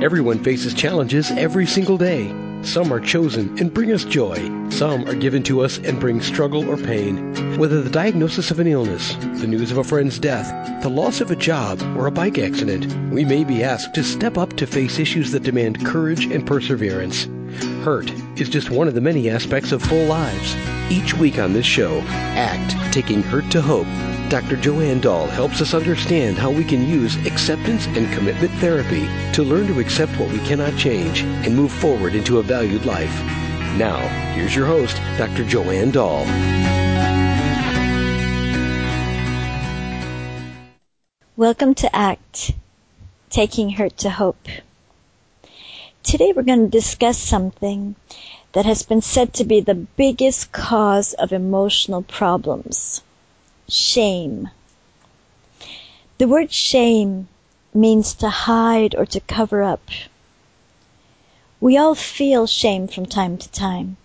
Everyone faces challenges every single day. Some are chosen and bring us joy. Some are given to us and bring struggle or pain. Whether the diagnosis of an illness, the news of a friend's death, the loss of a job, or a bike accident, we may be asked to step up to face issues that demand courage and perseverance. Hurt is just one of the many aspects of full lives. Each week on this show, ACT, Taking Hurt to Hope, Dr. Joanne Dahl helps us understand how we can use acceptance and commitment therapy to learn to accept what we cannot change and move forward into a valued life. Now, here's your host, Dr. Joanne Dahl. Welcome to ACT, Taking Hurt to Hope. Today we're going to discuss something that has been said to be the biggest cause of emotional problems shame. The word shame means to hide or to cover up. We all feel shame from time to time.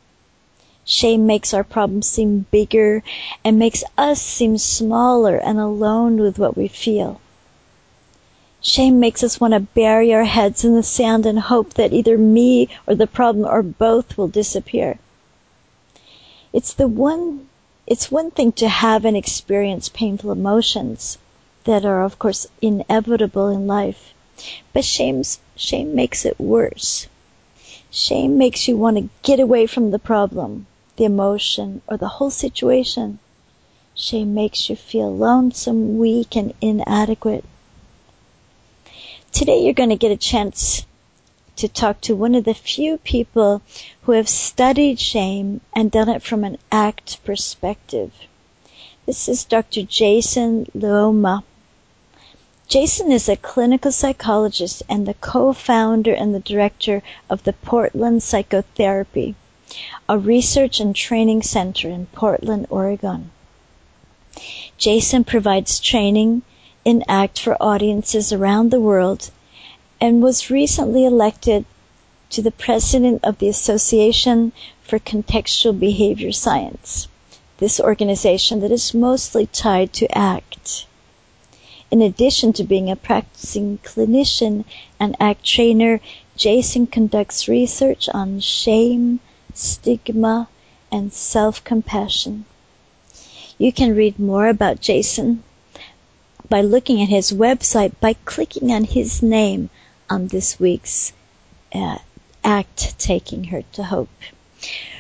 Shame makes our problems seem bigger and makes us seem smaller and alone with what we feel. Shame makes us want to bury our heads in the sand and hope that either me or the problem or both will disappear. It's the one it's one thing to have and experience painful emotions that are of course inevitable in life. But shame's, shame makes it worse. Shame makes you want to get away from the problem, the emotion, or the whole situation. Shame makes you feel lonesome, weak, and inadequate. Today you're going to get a chance to talk to one of the few people who have studied shame and done it from an ACT perspective. This is Dr. Jason Luoma. Jason is a clinical psychologist and the co-founder and the director of the Portland Psychotherapy, a research and training center in Portland, Oregon. Jason provides training in ACT for audiences around the world and was recently elected to the president of the Association for Contextual Behavior Science, this organization that is mostly tied to ACT. In addition to being a practicing clinician and ACT trainer, Jason conducts research on shame, stigma, and self-compassion. You can read more about Jason by looking at his website by clicking on his name on this week's uh, act taking Hurt to hope.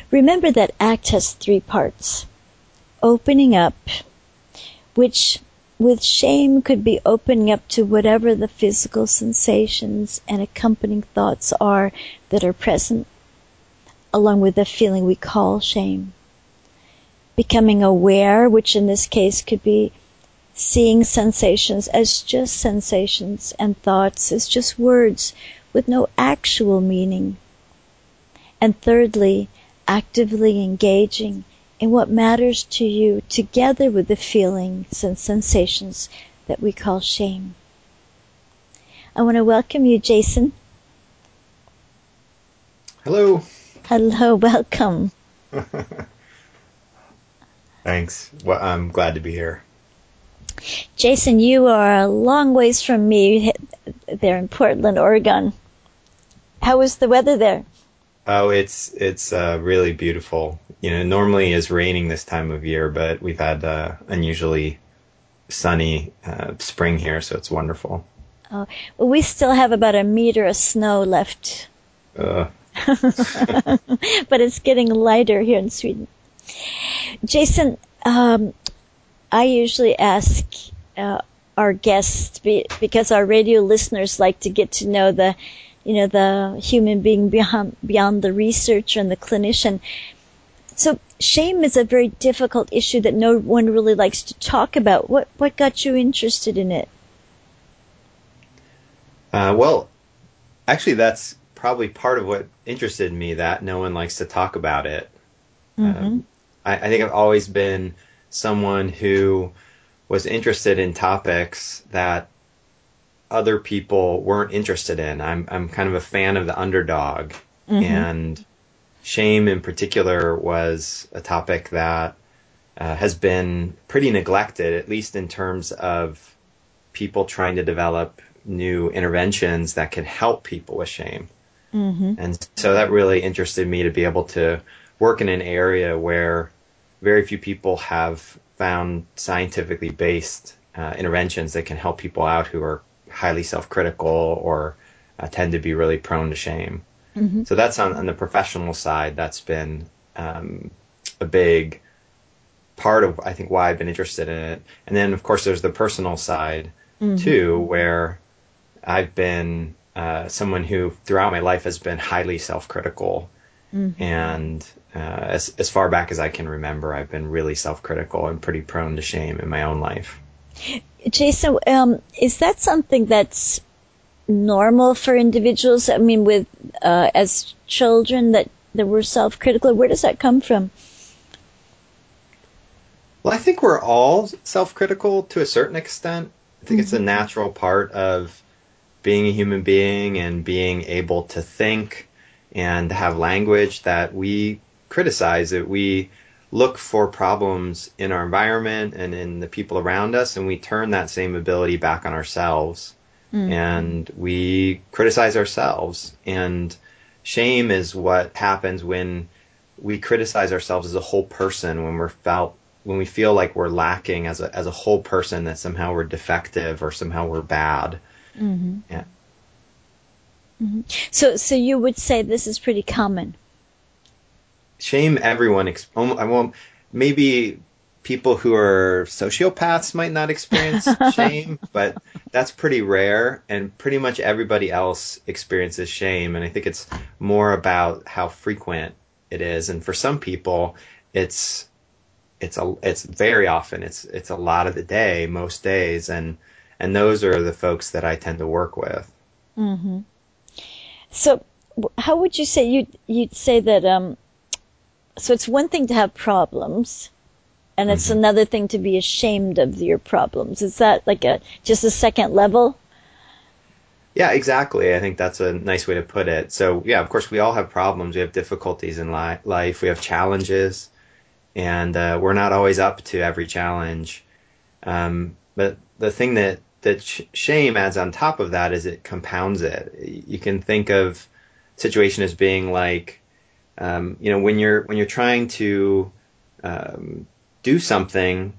Remember that act has three parts. Opening up, which with shame could be opening up to whatever the physical sensations and accompanying thoughts are that are present, along with the feeling we call shame. Becoming aware, which in this case could be seeing sensations as just sensations and thoughts as just words with no actual meaning. And thirdly, actively engaging in what matters to you together with the feelings and sensations that we call shame. I want to welcome you, Jason. Hello. Hello, welcome. Thanks. Well, I'm glad to be here. Jason, you are a long ways from me there in Portland, Oregon. How is the weather there? Oh, it's it's uh, really beautiful. You know, normally it's raining this time of year, but we've had uh, unusually sunny uh, spring here, so it's wonderful. Oh, well, we still have about a meter of snow left. but it's getting lighter here in Sweden. Jason, um, I usually ask uh, our guests be, because our radio listeners like to get to know the you know, the human being beyond, beyond the researcher and the clinician. So shame is a very difficult issue that no one really likes to talk about. What, what got you interested in it? Uh, well, actually, that's probably part of what interested me that no one likes to talk about it. Mm-hmm. Um, I, I think I've always been someone who was interested in topics that other people weren't interested in. I'm I'm kind of a fan of the underdog, mm-hmm. and shame in particular was a topic that uh, has been pretty neglected, at least in terms of people trying to develop new interventions that can help people with shame. Mm-hmm. And so that really interested me to be able to work in an area where very few people have found scientifically based uh, interventions that can help people out who are highly self critical or uh, tend to be really prone to shame. Mm-hmm. So that's on, on the professional side, that's been um, a big part of, I think, why I've been interested in it. And then, of course, there's the personal side Mm-hmm. too, where I've been uh, someone who throughout my life has been highly self critical. Mm-hmm. And uh, as, as far back as I can remember, I've been really self critical and pretty prone to shame in my own life. Jason, um, is that something that's normal for individuals? I mean, with uh, as children that that were self-critical, where does that come from? Well, I think we're all self critical to a certain extent. I think it's a natural part of being a human being and being able to think and have language that we criticize it. We look for problems in our environment and in the people around us, and we turn that same ability back on ourselves. And we criticize ourselves. And shame is what happens when we criticize ourselves as a whole person, when we're felt when we feel like we're lacking as a as a whole person, that somehow we're defective or somehow we're bad. Mm-hmm. Yeah. Mm-hmm. So, so you would say this is pretty common. Shame everyone. Ex- I won't. Maybe people who are sociopaths might not experience shame, but that's pretty rare, and pretty much everybody else experiences shame. And I think it's more about how frequent it is. And for some people, it's it's a it's very often. It's it's a lot of the day, most days, and and those are the folks that I tend to work with. Mm-hmm. So, how would you say you you'd say that? Um, so it's one thing to have problems, and it's Mhm. another thing to be ashamed of your problems. Is that like a just a second level? Yeah, exactly. I think that's a nice way to put it. So, yeah, of course, we all have problems. We have difficulties in li- life. We have challenges, and uh, we're not always up to every challenge. Um, but the thing that that sh- shame adds on top of that is it compounds it. You can think of situation as being like, um, you know, when you're when you're trying to um, do something,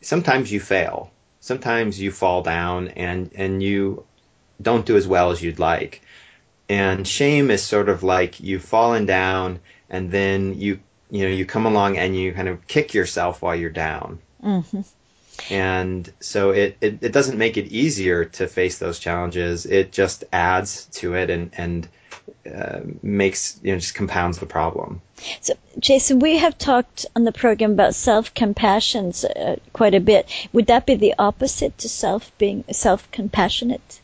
sometimes you fail. Sometimes you fall down and and you don't do as well as you'd like. And shame is sort of like you've fallen down and then you you know you come along and you kind of kick yourself while you're down. Mm-hmm. And so it, it, it doesn't make it easier to face those challenges. It just adds to it and and uh, makes you know just compounds the problem. So, Jason, we have talked on the program about self-compassion uh, quite a bit. Would that be the opposite to self being self-compassionate?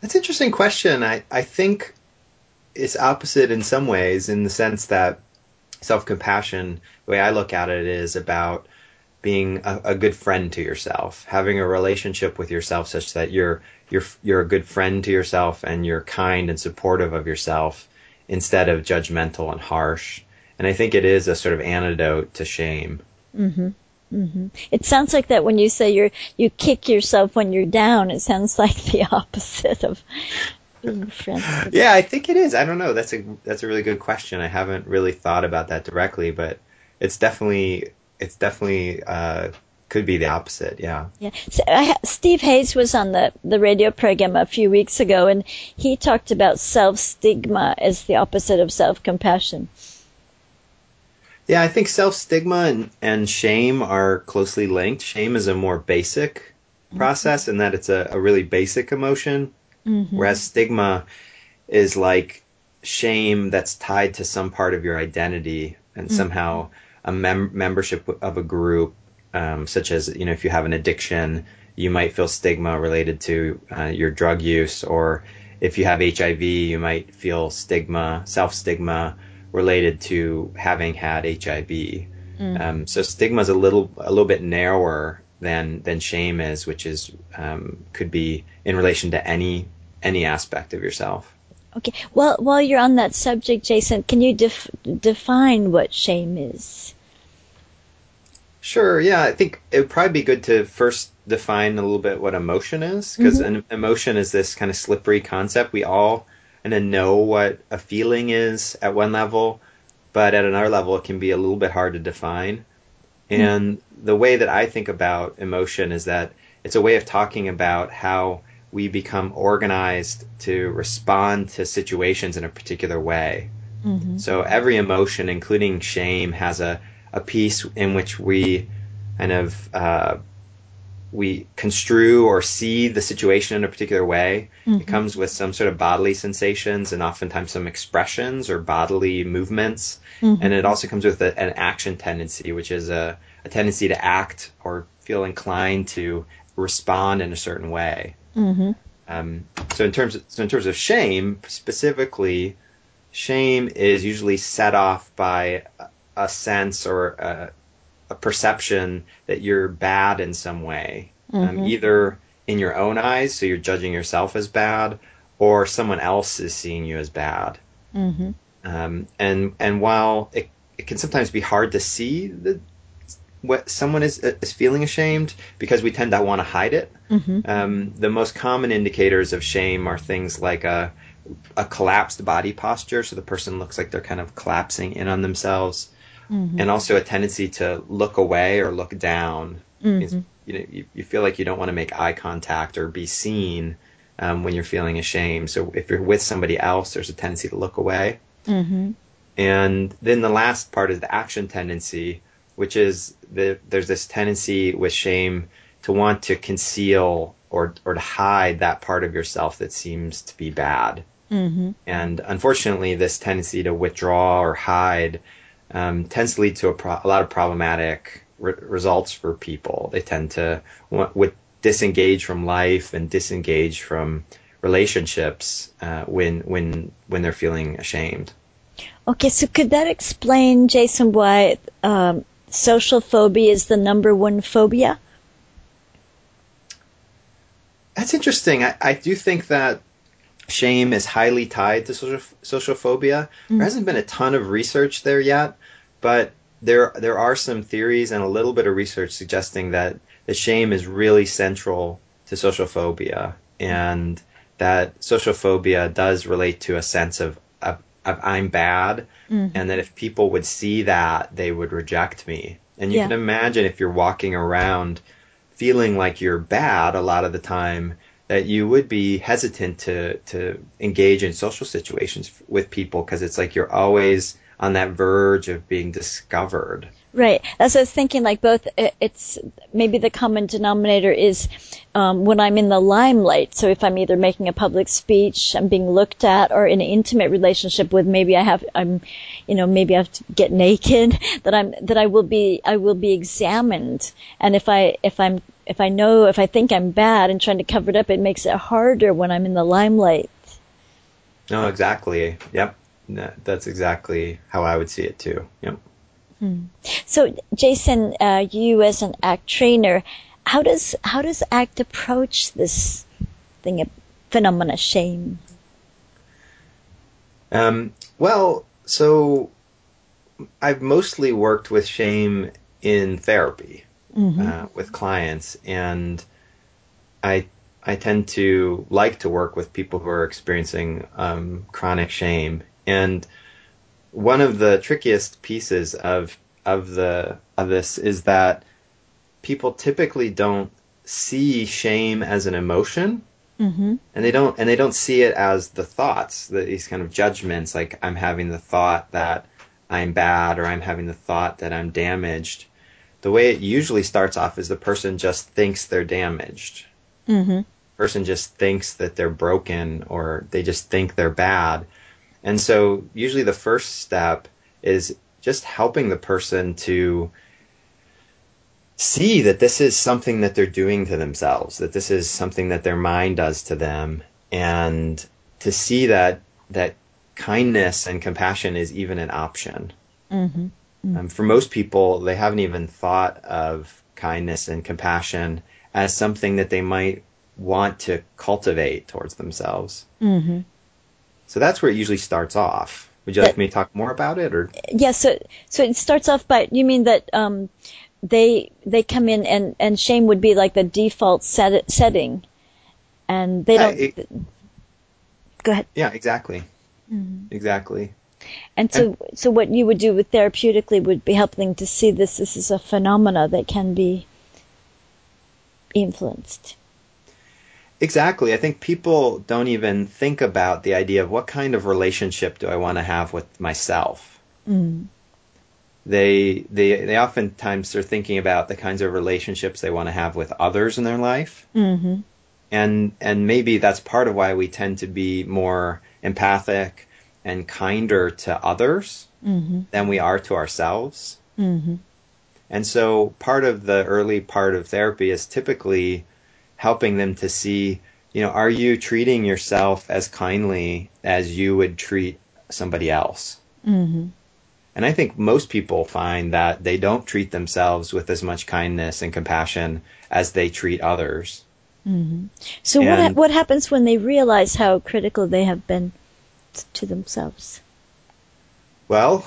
That's an interesting question. I, I think it's opposite in some ways, in the sense that self compassion, the way I look at it, is about being a, a, good friend to yourself, having a relationship with yourself such that you're you're you're a good friend to yourself and you're kind and supportive of yourself instead of judgmental and harsh. And I think it is a sort of antidote to shame. Mm-hmm. Mm-hmm. It sounds like that when you say you're you kick yourself when you're down. It sounds like the opposite of being friends. yeah, I think it is. I don't know. That's a that's a really good question. I haven't really thought about that directly, but it's definitely it's definitely uh, could be the opposite. Yeah. Yeah. So ha- Steve Hayes was on the the radio program a few weeks ago, and he talked about self stigma as the opposite of self compassion. Yeah, I think self stigma and, and shame are closely linked. Shame is a more basic mm-hmm. process in that it's a, a really basic emotion, mm-hmm. whereas stigma is like shame that's tied to some part of your identity and mm-hmm. somehow a mem- membership of a group, um, such as you know if you have an addiction, you might feel stigma related to uh, your drug use, or if you have HIV, you might feel stigma, self stigma related to having had HIV. Mm. Um, so stigma is a little a little bit narrower than than shame is, which is um, could be in relation to any any aspect of yourself. Okay. Well, while you're on that subject, Jason, can you def- define what shame is? Sure. Yeah, I think it would probably be good to first define a little bit what emotion is because Mm-hmm. an emotion is this kind of slippery concept. We all kind of know what a feeling is at one level, but at another level, it can be a little bit hard to define. And the way that I think about emotion is that it's a way of talking about how we become organized to respond to situations in a particular way. Mm-hmm. So every emotion, including shame, has a, a piece in which we kind of uh, we construe or see the situation in a particular way. It comes with some sort of bodily sensations and oftentimes some expressions or bodily movements. And it also comes with a, an action tendency, which is a, a tendency to act or feel inclined to respond in a certain way. Mm-hmm. Um, so in terms of, so in terms of shame specifically, shame is usually set off by a, a sense or a, a perception that you're bad in some way, um, either in your own eyes, so you're judging yourself as bad, or someone else is seeing you as bad. Mm-hmm. Um, and and while it, it can sometimes be hard to see the, what someone is is feeling ashamed because we tend to want to hide it. Mm-hmm. Um, the most common indicators of shame are things like a a collapsed body posture, so the person looks like they're kind of collapsing in on themselves, Mm-hmm. and also a tendency to look away or look down. Mm-hmm. You know, you, you feel like you don't want to make eye contact or be seen um, when you're feeling ashamed. So if you're with somebody else, there's a tendency to look away. Mm-hmm. And then the last part is the action tendency, which is the, there's this tendency with shame to want to conceal or, or to hide that part of yourself that seems to be bad. Mm-hmm. And unfortunately, this tendency to withdraw or hide um, tends to lead to a, pro- a lot of problematic re- results for people. They tend to want, with disengage from life and disengage from relationships uh, when when when they're feeling ashamed. Okay, so could that explain, Jason, why um, social phobia is the number one phobia? That's interesting. I, I do think that shame is highly tied to social, social phobia. Mm. There hasn't been a ton of research there yet, but there there are some theories and a little bit of research suggesting that the shame is really central to social phobia and that social phobia does relate to a sense of, of, I'm bad mm-hmm. and that if people would see that they would reject me. And you Yeah. can imagine if you're walking around feeling like you're bad a lot of the time that you would be hesitant to to engage in social situations with people because it's like you're always on that verge of being discovered. Right. As I was thinking, like both, it's maybe the common denominator is um, when I'm in the limelight. So if I'm either making a public speech, I'm being looked at, or in an intimate relationship with maybe I have, I'm, you know, maybe I have to get naked. That I'm that I will be I will be examined. And if I if I'm if I know if I think I'm bad and trying to cover it up, it makes it harder when I'm in the limelight. No, exactly. Yep. That's exactly how I would see it too. Yep. So, Jason, uh, you as an ACT trainer, how does how does ACT approach this thing, of phenomena, shame? Um, well, so I've mostly worked with shame in therapy uh, with clients, and I I tend to like to work with people who are experiencing um, chronic shame. And one of the trickiest pieces of of the of this is that people typically don't see shame as an emotion Mm-hmm. and they don't and they don't see it as the thoughts the, these kind of judgments like i'm having the thought that i'm bad or i'm having the thought that i'm damaged the way it usually starts off is the person just thinks they're damaged Mm-hmm. person just thinks that they're broken or they just think they're bad and so usually the first step is just helping the person to see that this is something that they're doing to themselves, that this is something that their mind does to them, and to see that that kindness and compassion is even an option. Mm-hmm. Um, for most people, they haven't even thought of kindness and compassion as something that they might want to cultivate towards themselves. Mm-hmm. So that's where it usually starts off. Would you like me to talk more about it, or Yeah. So, so it starts off by you mean that um, they they come in and and shame would be like the default set, setting, and they Yeah, don't. it- go ahead. Yeah, exactly. Mm-hmm. Exactly. And so, so what you would do with therapeutically would be helping to see this. This is a phenomena that can be influenced. Exactly. I think people don't even think about the idea of what kind of relationship do I want to have with myself. Mm. They they they oftentimes are thinking about the kinds of relationships they want to have with others in their life. Mm-hmm. And and maybe that's part of why we tend to be more empathic and kinder to others Mm-hmm. than we are to ourselves. Mm-hmm. And so part of the early part of therapy is typically helping them to see, you know, are you treating yourself as kindly as you would treat somebody else? Mm-hmm. And I think most people find that they don't treat themselves with as much kindness and compassion as they treat others. Mm-hmm. So what ha- what happens when they realize how critical they have been t- to themselves? Well,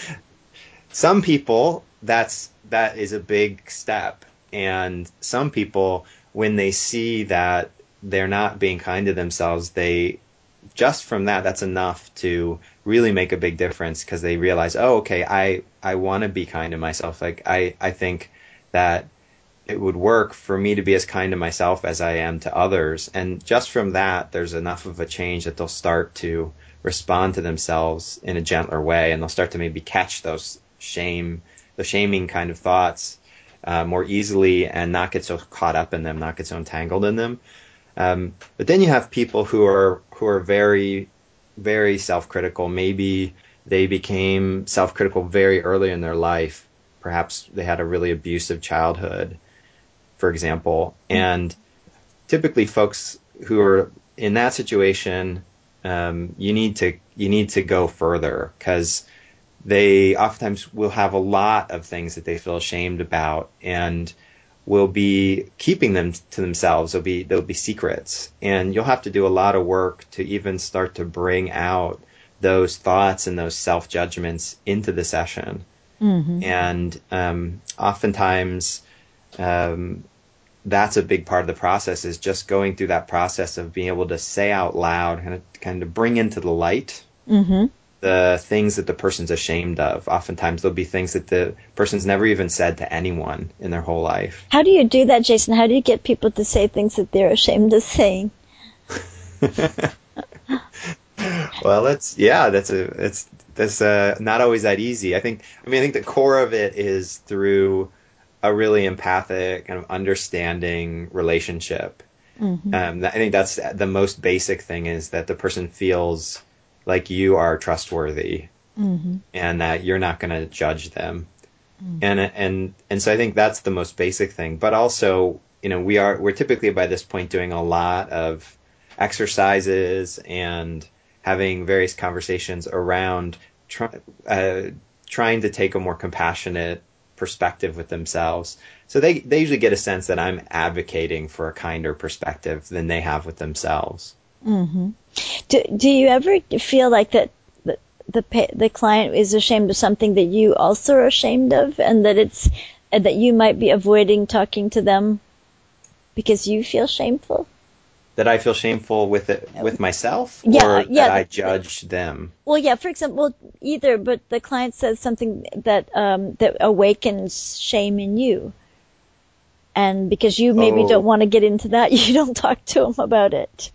some people that's that is a big step, and some people when they see that they're not being kind to themselves, they just from that that's enough to really make a big difference because they realize, oh, okay, I I want to be kind to myself. Like I I think that it would work for me to be as kind to myself as I am to others. And just from that, there's enough of a change that they'll start to respond to themselves in a gentler way and they'll start to maybe catch those shame, the shaming kind of thoughts uh, more easily and not get so caught up in them, not get so entangled in them. Um, but then you have people who are who are very, very self-critical. Maybe they became self-critical very early in their life. Perhaps they had a really abusive childhood, for example. And typically, folks who are in that situation, um, you need to you need to go further because they oftentimes will have a lot of things that they feel ashamed about and will be keeping them to themselves. There'll be there'll be secrets, and you'll have to do a lot of work to even start to bring out those thoughts and those self judgments into the session. Mm-hmm. And um, oftentimes, um, that's a big part of the process is just going through that process of being able to say out loud, kind of kind of bring into the light Mm-hmm. The things that the person's ashamed of. Oftentimes, there'll be things that the person's never even said to anyone in their whole life. How do you do that, Jason? How do you get people to say things that they're ashamed of saying? well, that's yeah, that's a it's that's uh, not always that easy. I think I mean I think the core of it is through a really empathic kind of understanding relationship. Mm-hmm. Um, I think that's the most basic thing is that the person feels like you are trustworthy Mm-hmm. and that you're not going to judge them. And and and so I think that's the most basic thing. But also, you know, we are we're typically by this point doing a lot of exercises and having various conversations around try, uh, trying to take a more compassionate perspective with themselves. So they they usually get a sense that I'm advocating for a kinder perspective than they have with themselves. Mm-hmm. Do Do you ever feel like that the the, the client is ashamed of something that you also are ashamed of, and that it's and that you might be avoiding talking to them because you feel shameful? That I feel shameful with it with myself, Yeah, or yeah, that I judge them. Well, yeah. For example, well, either, but the client says something that um, that awakens shame in you, and because you maybe Oh. don't want to get into that, you don't talk to them about it.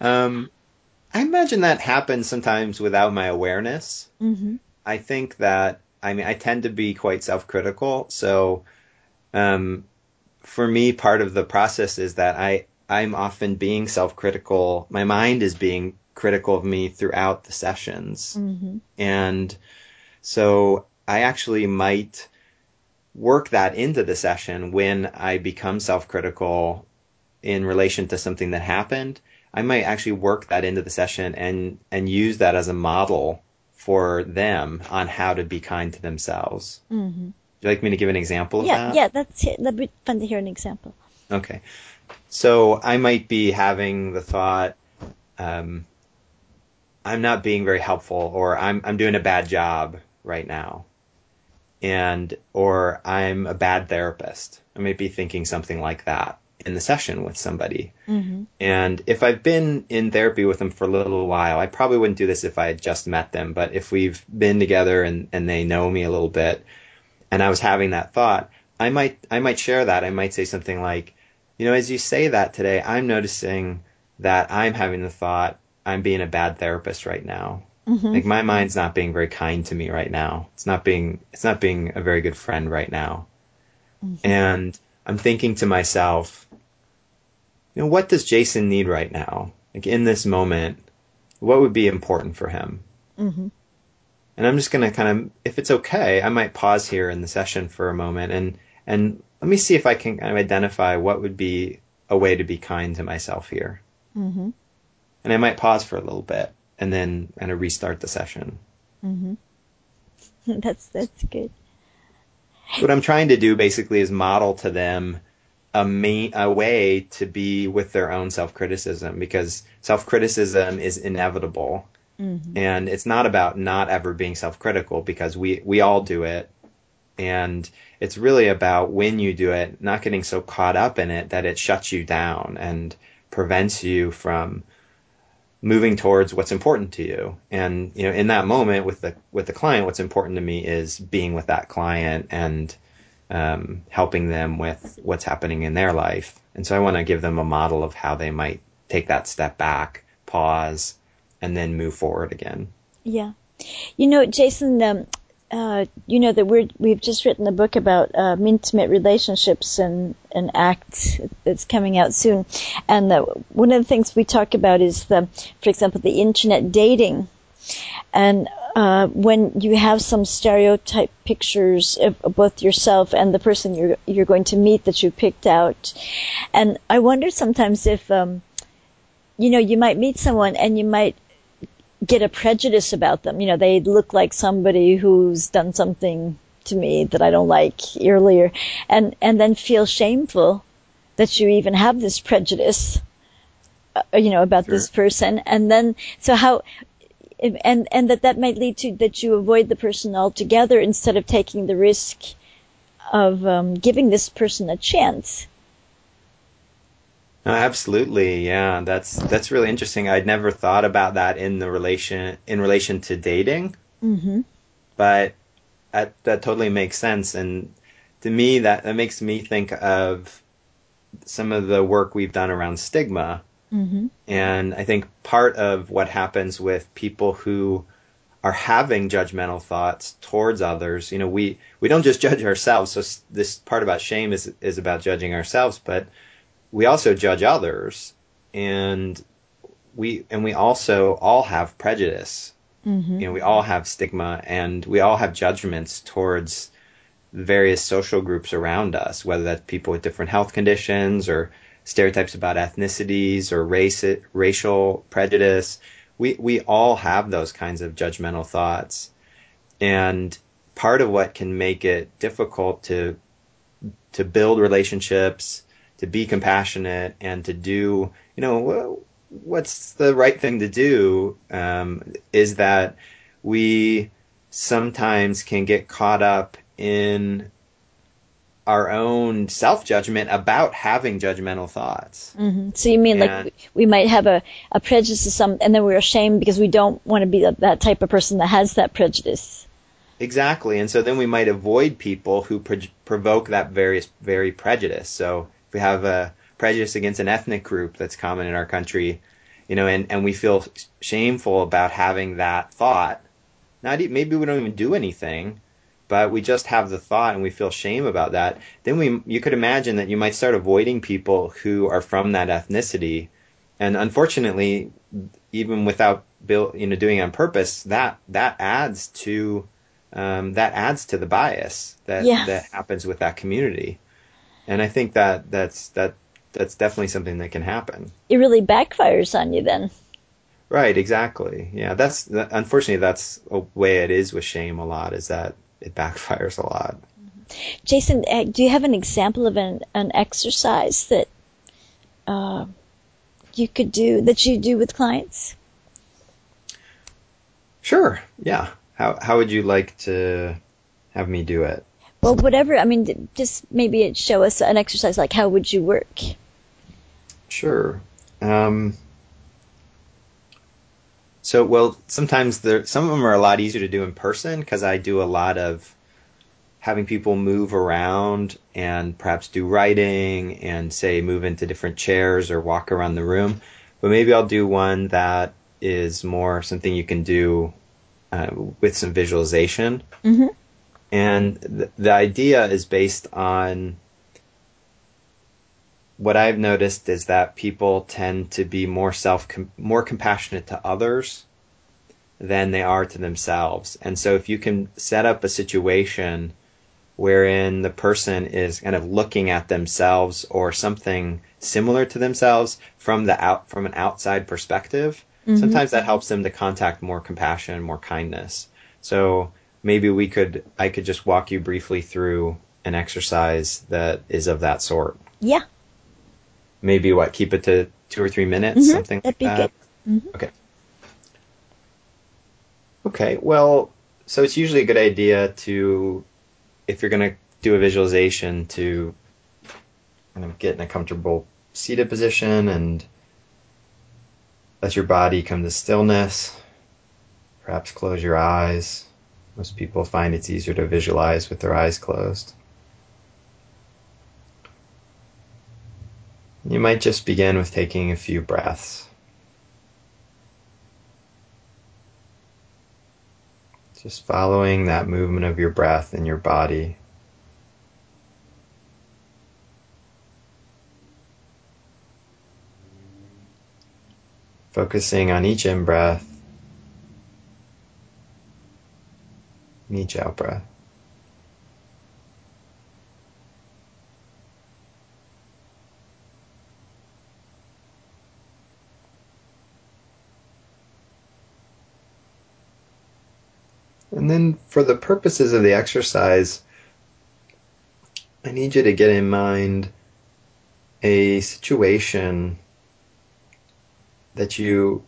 Um, I imagine that happens sometimes without my awareness. Mm-hmm. I think that I mean I tend to be quite self-critical, so um, for me, part of the process is that I I'm often being self-critical. My mind is being critical of me throughout the sessions, Mm-hmm. and so I actually might work that into the session when I become self-critical in relation to something that happened. I might actually work that into the session and and use that as a model for them on how to be kind to themselves. Mm-hmm. Would you like me to give an example of Yeah, that? yeah. That's it. That'd be fun to hear an example. Okay. So I might be having the thought, um, I'm not being very helpful or I'm, I'm doing a bad job right now. and or I'm a bad therapist. I might be thinking something like that in the session with somebody. Mm-hmm. And if I've been in therapy with them for a little while, I probably wouldn't do this if I had just met them. But if we've been together and, and they know me a little bit, and I was having that thought, I might I might share that. I might say something like, you know, as you say that today, I'm noticing that I'm having the thought I'm being a bad therapist right now. Mm-hmm. Like my mind's not being very kind to me right now. It's not being it's not being a very good friend right now. Mm-hmm. And I'm thinking to myself, you know, what does Jason need right now? Like in this moment, what would be important for him? Mm-hmm. And I'm just going to kind of, if it's okay, I might pause here in the session for a moment and, and let me see if I can kind of identify what would be a way to be kind to myself here. Mm-hmm. And I might pause for a little bit and then kind of restart the session. Mm-hmm. that's, that's good what I'm trying to do basically is model to them a main, a way to be with their own self criticism because self criticism is inevitable. Mm-hmm. And it's not about not ever being self critical because we, we all do it. And it's really about when you do it, not getting so caught up in it that it shuts you down and prevents you from moving towards what's important to you. And you know, in that moment with the with the client, what's important to me is being with that client and um, helping them with what's happening in their life. And so I want to give them a model of how they might take that step back, pause, and then move forward again. Yeah. You know, Jason, um, uh, you know that we're we've just written a book about uh, intimate relationships and and ACT that's coming out soon, and the, one of the things we talk about is the, for example, the internet dating, and uh, when you have some stereotype pictures of both yourself and the person you're you're going to meet that you picked out, and I wonder sometimes if um, you know you might meet someone and you might get a prejudice about them. You know, they look like somebody who's done something to me that I don't like earlier and, and then feel shameful that you even have this prejudice, uh, you know, about sure. this person. And then, so how, and, and that that might lead to that you avoid the person altogether instead of taking the risk of um, giving this person a chance. absolutely, yeah. That's that's really interesting. I'd never thought about that in the relation in relation to dating. Mm-hmm. But that, that totally makes sense, and to me, that that makes me think of some of the work we've done around stigma. Mm-hmm. And I think part of what happens with people who are having judgmental thoughts towards others, you know, we, we don't just judge ourselves. So this part about shame is, is about judging ourselves, but we also judge others and we and we also all have prejudice. Mm-hmm. You know, we all have stigma and we all have judgments towards various social groups around us, whether that's people with different health conditions or stereotypes about ethnicities or race racial prejudice. We we all have those kinds of judgmental thoughts. And part of what can make it difficult to to build relationships to be compassionate and to do, you know, what's the right thing to do um, is that we sometimes can get caught up in our own self judgment about having judgmental thoughts. Mm-hmm. So you mean and, like we might have a, a prejudice to some, and then we're ashamed because we don't want to be that type of person that has that prejudice. Exactly, and so then we might avoid people who pro- provoke that various very prejudice. So if we have a prejudice against an ethnic group that's common in our country, you know, and, and we feel shameful about having that thought. Not maybe we don't even do anything, but we just have the thought and we feel shame about that. Then we you could imagine that you might start avoiding people who are from that ethnicity, and unfortunately, even without you know doing it on purpose, that that adds to um, that adds to the bias that that happens with that community and I think that that's that that's definitely something that can happen. It really backfires on you then. Right, exactly. Yeah, that's unfortunately that's a way it is with shame a lot is that it backfires a lot. Jason, uh, do you have an example of an, an exercise that uh, you could do that you do with clients? Sure. Yeah. How how would you like to have me do it. Well, whatever. I mean, just maybe show us an exercise like how would you work? Sure. Um, so, well, sometimes there, some of them are a lot easier to do in person because I do a lot of having people move around and perhaps do writing and say move into different chairs or walk around the room. But maybe I'll do one that is more something you can do uh, with some visualization. Mm-hmm. And th- the idea is based on what I've noticed is that people tend to be more self more compassionate to others than they are to themselves. And so if you can set up a situation wherein the person is kind of looking at themselves or something similar to themselves from the out from an outside perspective, mm-hmm. sometimes that helps them to contact more compassion, more kindness. So maybe we could I could just walk you briefly through an exercise that is of that sort. Yeah. Maybe what keep it to two or three minutes, mm-hmm. something That'd like that. Mm-hmm. Okay. Okay. Well, so it's usually a good idea to if you're going to do a visualization to kind of get in a comfortable seated position and let your body come to stillness. Perhaps close your eyes. Most people find it's easier to visualize with their eyes closed. You might just begin with taking a few breaths. Just following that movement of your breath in your body. Focusing on each in breath each out breath. And then for the purposes of the exercise, I need you to get in mind a situation that you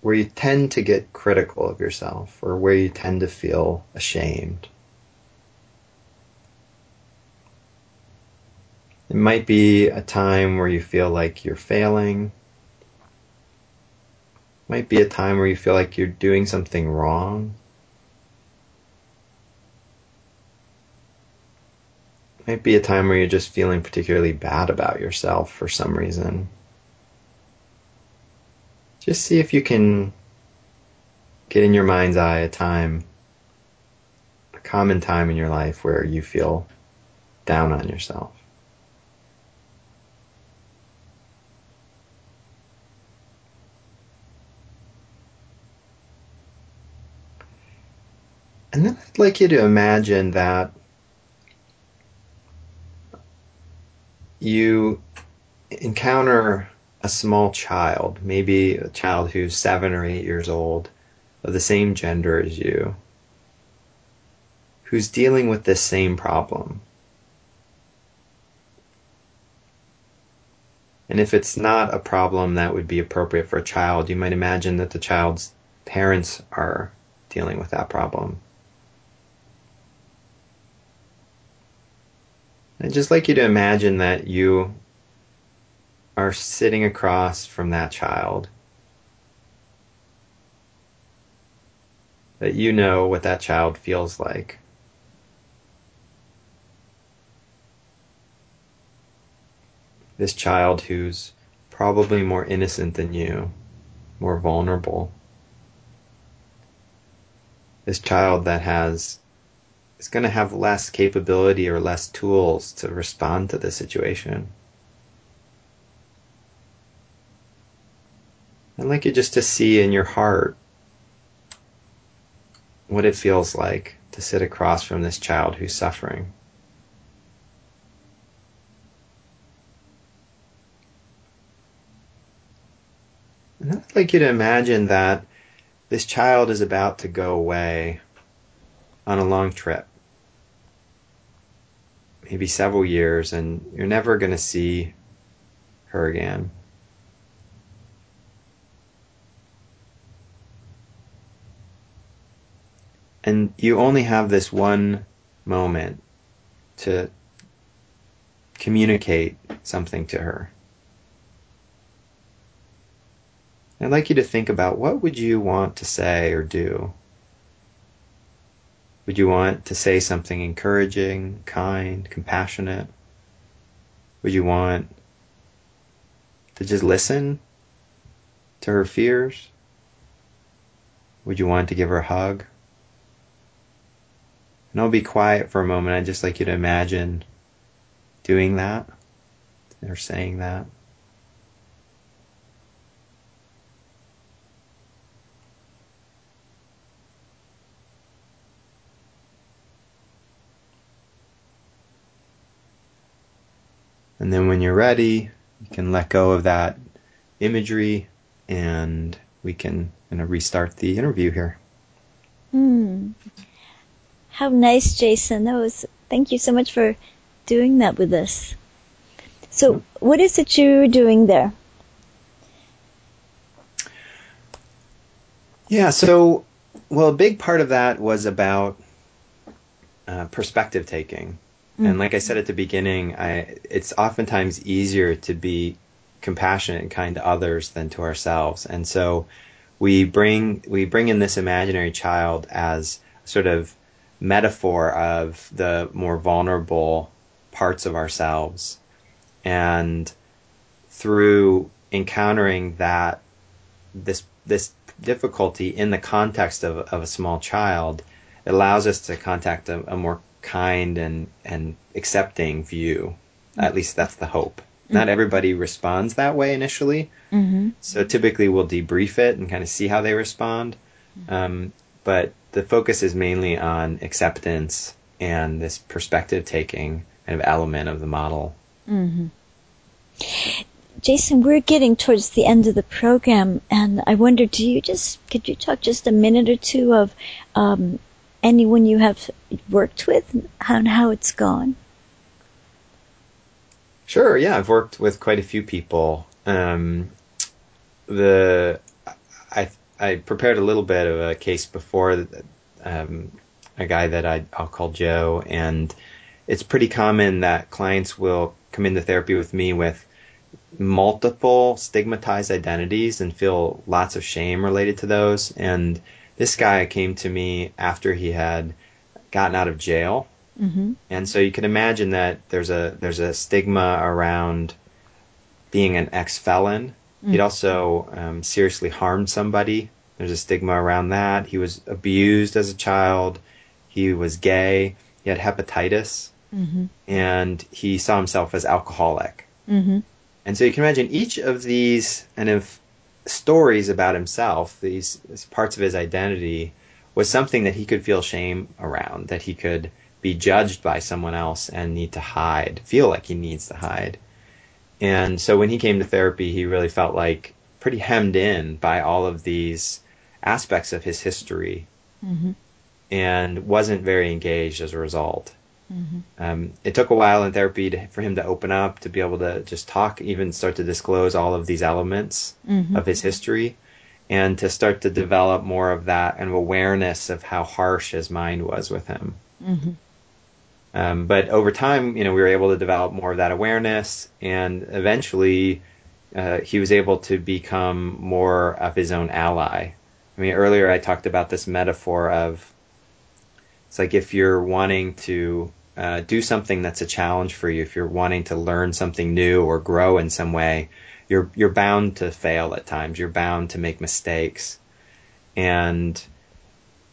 where you tend to get critical of yourself or where you tend to feel ashamed. It might be a time where you feel like you're failing. It might be a time where you feel like you're doing something wrong. Might be a time where you're just feeling particularly bad about yourself for some reason. Just see if you can get in your mind's eye a time, a common time in your life where you feel down on yourself. And then I'd like you to imagine that you encounter a small child, maybe a child who's seven or eight years old, of the same gender as you, who's dealing with this same problem. And if it's not a problem that would be appropriate for a child, you might imagine that the child's parents are dealing with that problem. I'd just like you to imagine that you are sitting across from that child. That you know what that child feels like. This child who's probably more innocent than you, more vulnerable. This child that has is going to have less capability or less tools to respond to the situation. I'd like you just to see in your heart what it feels like to sit across from this child who's suffering. And I'd like you to imagine that this child is about to go away on a long trip, maybe several years, and you're never going to see her again. And you only have this one moment to communicate something to her. I'd like you to think about what would you want to say or do? Would you want to say something encouraging, kind, compassionate? Would you want to just listen to her fears? Would you want to give her a hug? And I'll be quiet for a moment. I'd just like you to imagine doing that or saying that. And then when you're ready, you can let go of that imagery and we can you know, restart the interview here. Hmm. How nice, Jason. That was, thank you so much for doing that with us. So, what is it you're doing there? Yeah, so, well, a big part of that was about uh, perspective taking. Mm. And like I said at the beginning, I, it's oftentimes easier to be compassionate and kind to others than to ourselves. And so we bring we bring in this imaginary child as sort of metaphor of the more vulnerable parts of ourselves. And through encountering that this this difficulty in the context of, of a small child, it allows us to contact a, a more kind and and accepting view. At least that's the hope. Mm-hmm. Not everybody responds that way initially, mm-hmm. so typically we'll debrief it and kind of see how they respond. Mm-hmm. Um, but the focus is mainly on acceptance and this perspective taking kind of element of the model. Mm-hmm. Jason, we're getting towards the end of the program, and I wonder, do you just could you talk just a minute or two of um, anyone you have worked with and how it's gone? Sure. Yeah, I've worked with quite a few people. Um, the I I prepared a little bit of a case before um, a guy that I, I'll call Joe, and it's pretty common that clients will come into therapy with me with multiple stigmatized identities and feel lots of shame related to those. And this guy came to me after he had gotten out of jail. Mm-hmm. And so you can imagine that there's a there's a stigma around being an ex felon. Mm-hmm. He'd also um, seriously harmed somebody. There's a stigma around that. He was abused as a child. He was gay. He had hepatitis. Mm-hmm. And he saw himself as alcoholic. Mm-hmm. And so you can imagine each of these kind of stories about himself, these, these parts of his identity, was something that he could feel shame around, that he could be judged by someone else and need to hide, feel like he needs to hide. And so when he came to therapy, he really felt like pretty hemmed in by all of these aspects of his history mm-hmm. and wasn't very engaged as a result. Mm-hmm. Um, it took a while in therapy to, for him to open up, to be able to just talk, even start to disclose all of these elements mm-hmm. of his history, and to start to develop more of that and awareness of how harsh his mind was with him. Mm-hmm. Um, but over time, you know, we were able to develop more of that awareness, and eventually, uh, he was able to become more of his own ally. I mean, earlier I talked about this metaphor of it's like if you're wanting to uh, do something that's a challenge for you, if you're wanting to learn something new or grow in some way, you're you're bound to fail at times. You're bound to make mistakes, and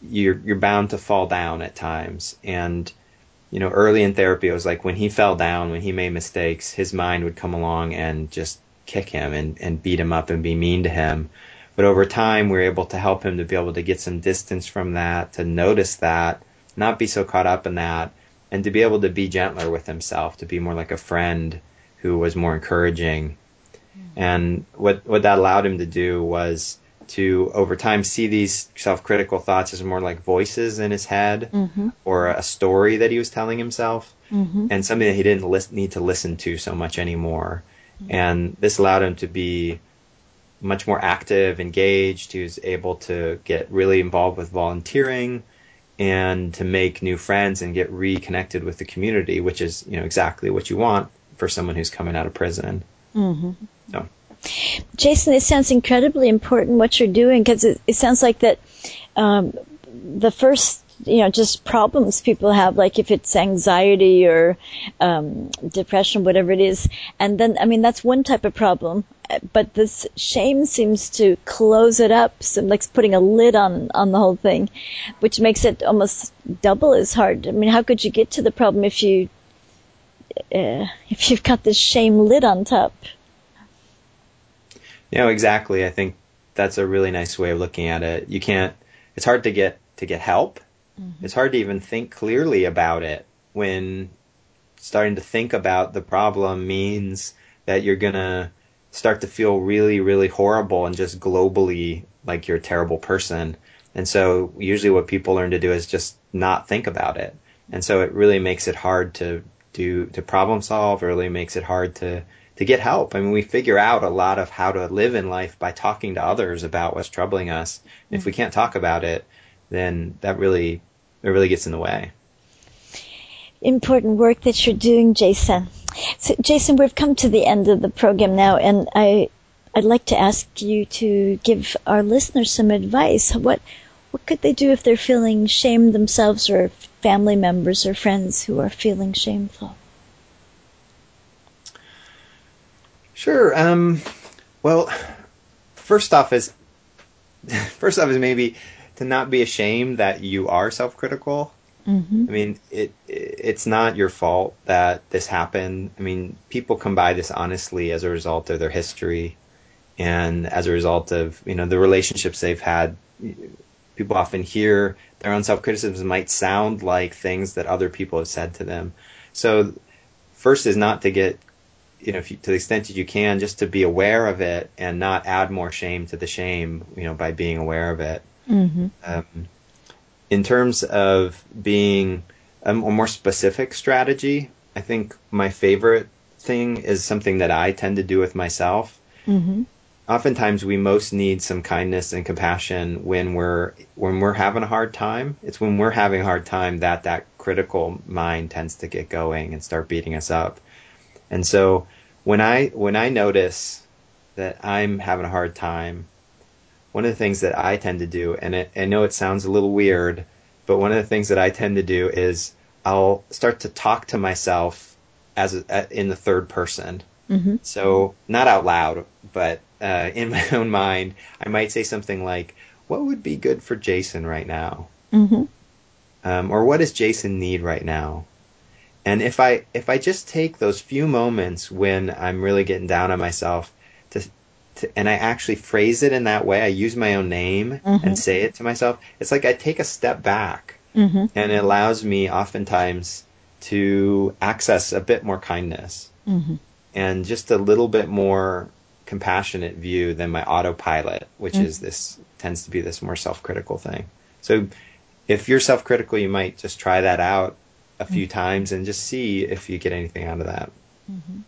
you're you're bound to fall down at times. And you know, early in therapy, it was like when he fell down, when he made mistakes, his mind would come along and just kick him and, and beat him up and be mean to him. But over time, we were able to help him to be able to get some distance from that, to notice that, not be so caught up in that, and to be able to be gentler with himself, to be more like a friend who was more encouraging. And what what that allowed him to do was to over time see these self-critical thoughts as more like voices in his head mm-hmm. or a story that he was telling himself mm-hmm. and something that he didn't lis- need to listen to so much anymore. Mm-hmm. And this allowed him to be much more active, engaged. He was able to get really involved with volunteering and to make new friends and get reconnected with the community, which is you know exactly what you want for someone who's coming out of prison. Mm-hmm. So. Jason, it sounds incredibly important what you're doing because it, it sounds like that um, the first you know just problems people have like if it's anxiety or um, depression whatever it is. And then i mean that's one type of problem. But this shame seems to close it up so like putting a lid on on the whole thing which makes it almost double as hard. I mean how could you get to the problem if you uh, if you've got this shame lid on top? Know exactly. I think that's a really nice way of looking at it. You can't it's hard to get to get help Mm-hmm. It's hard to even think clearly about it when starting to think about the problem means that you're going to start to feel really, really horrible and just globally like you're a terrible person. And so usually what people learn to do is just not think about it. And so it really makes it hard to do, to problem solve, really makes it hard to, to get help. I mean, we figure out a lot of how to live in life by talking to others about what's troubling us. Mm-hmm. If we can't talk about it, then that really it really gets in the way. Important work that you're doing, Jason. So, Jason, we've come to the end of the program now, and I I'd like to ask you to give our listeners some advice. What what could they do if they're feeling shame themselves, or family members or friends who are feeling shameful? Sure. Um, well, first off is first off is maybe to not be ashamed that you are self-critical. Mm-hmm. I mean, it it's not your fault that this happened. I mean, people come by this honestly as a result of their history, and as a result of you know the relationships they've had. People often hear their own self-criticism might sound like things that other people have said to them. So, first is not to get you know, you, to the extent that you can, just to be aware of it and not add more shame to the shame, you know, by being aware of it. Mm-hmm. Um, in terms of being a, more specific strategy, I think my favorite thing is something that I tend to do with myself. Mm-hmm. Oftentimes, we most need some kindness and compassion when we're when we're having a hard time. It's when we're having a hard time that that critical mind tends to get going and start beating us up. And so, when I when I notice that I'm having a hard time, one of the things that I tend to do, and it, I know it sounds a little weird, but one of the things that I tend to do is I'll start to talk to myself as a, in the third person. Mm-hmm. So not out loud, but uh, in my own mind, I might say something like, "What would be good for Jason right now?" Mm-hmm. Um, or what does Jason need right now? And if I if I just take those few moments when I'm really getting down on myself to and I actually phrase it in that way. I use my own name mm-hmm. and say it to myself. It's like I take a step back, mm-hmm. and it allows me oftentimes to access a bit more kindness mm-hmm. and just a little bit more compassionate view than my autopilot, which is mm-hmm. this tends to be this more self-critical thing. So if you're self-critical, you might just try that out a few mm-hmm. times and just see if you get anything out of that. Mm-hmm.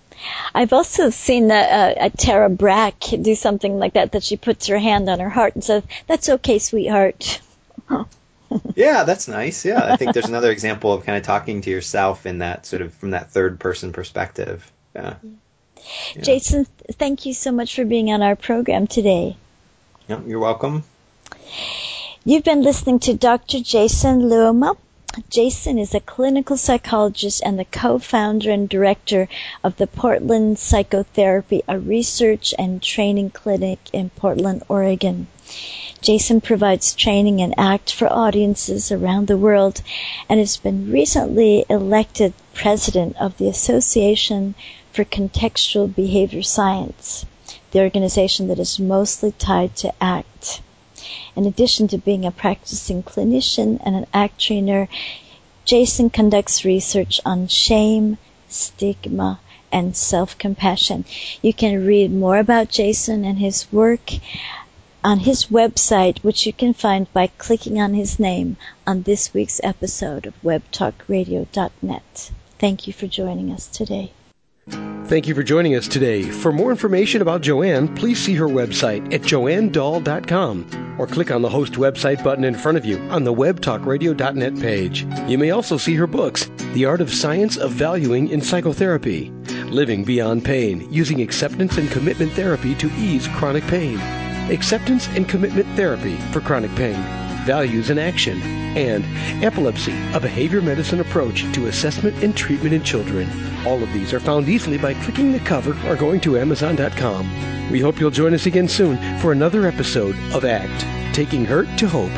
I've also seen a, a, Tara Brach do something like that, that she puts her hand on her heart and says, that's okay, sweetheart. yeah, that's nice. Yeah, I think there's another example of kind of talking to yourself in that sort of from that third person perspective. Yeah. yeah. Jason, thank you so much for being on our program today. Yeah, you're welcome. You've been listening to Dr. Jason Luoma. Jason is a clinical psychologist and the co-founder and director of the Portland Psychotherapy, a research and training clinic in Portland, Oregon. Jason provides training and ACT for audiences around the world and has been recently elected president of the Association for Contextual Behavior Science, the organization that is mostly tied to ACT. In addition to being a practicing clinician and an ACT trainer, Jason conducts research on shame, stigma, and self-compassion. You can read more about Jason and his work on his website, which you can find by clicking on his name on this week's episode of WebTalkRadio.net. Thank you for joining us today. Thank you for joining us today. For more information about Joanne, please see her website at joannedahl.com or click on the host website button in front of you on the webtalkradio.net page. You may also see her books, The Art of Science of Valuing in Psychotherapy, Living Beyond Pain, Using Acceptance and Commitment Therapy to Ease Chronic Pain, Acceptance and Commitment Therapy for Chronic Pain, Values in Action, and Epilepsy, a behavior medicine approach to assessment and treatment in children. All of these are found easily by clicking the cover or going to Amazon.com. We hope you'll join us again soon for another episode of ACT Taking Hurt to Hope.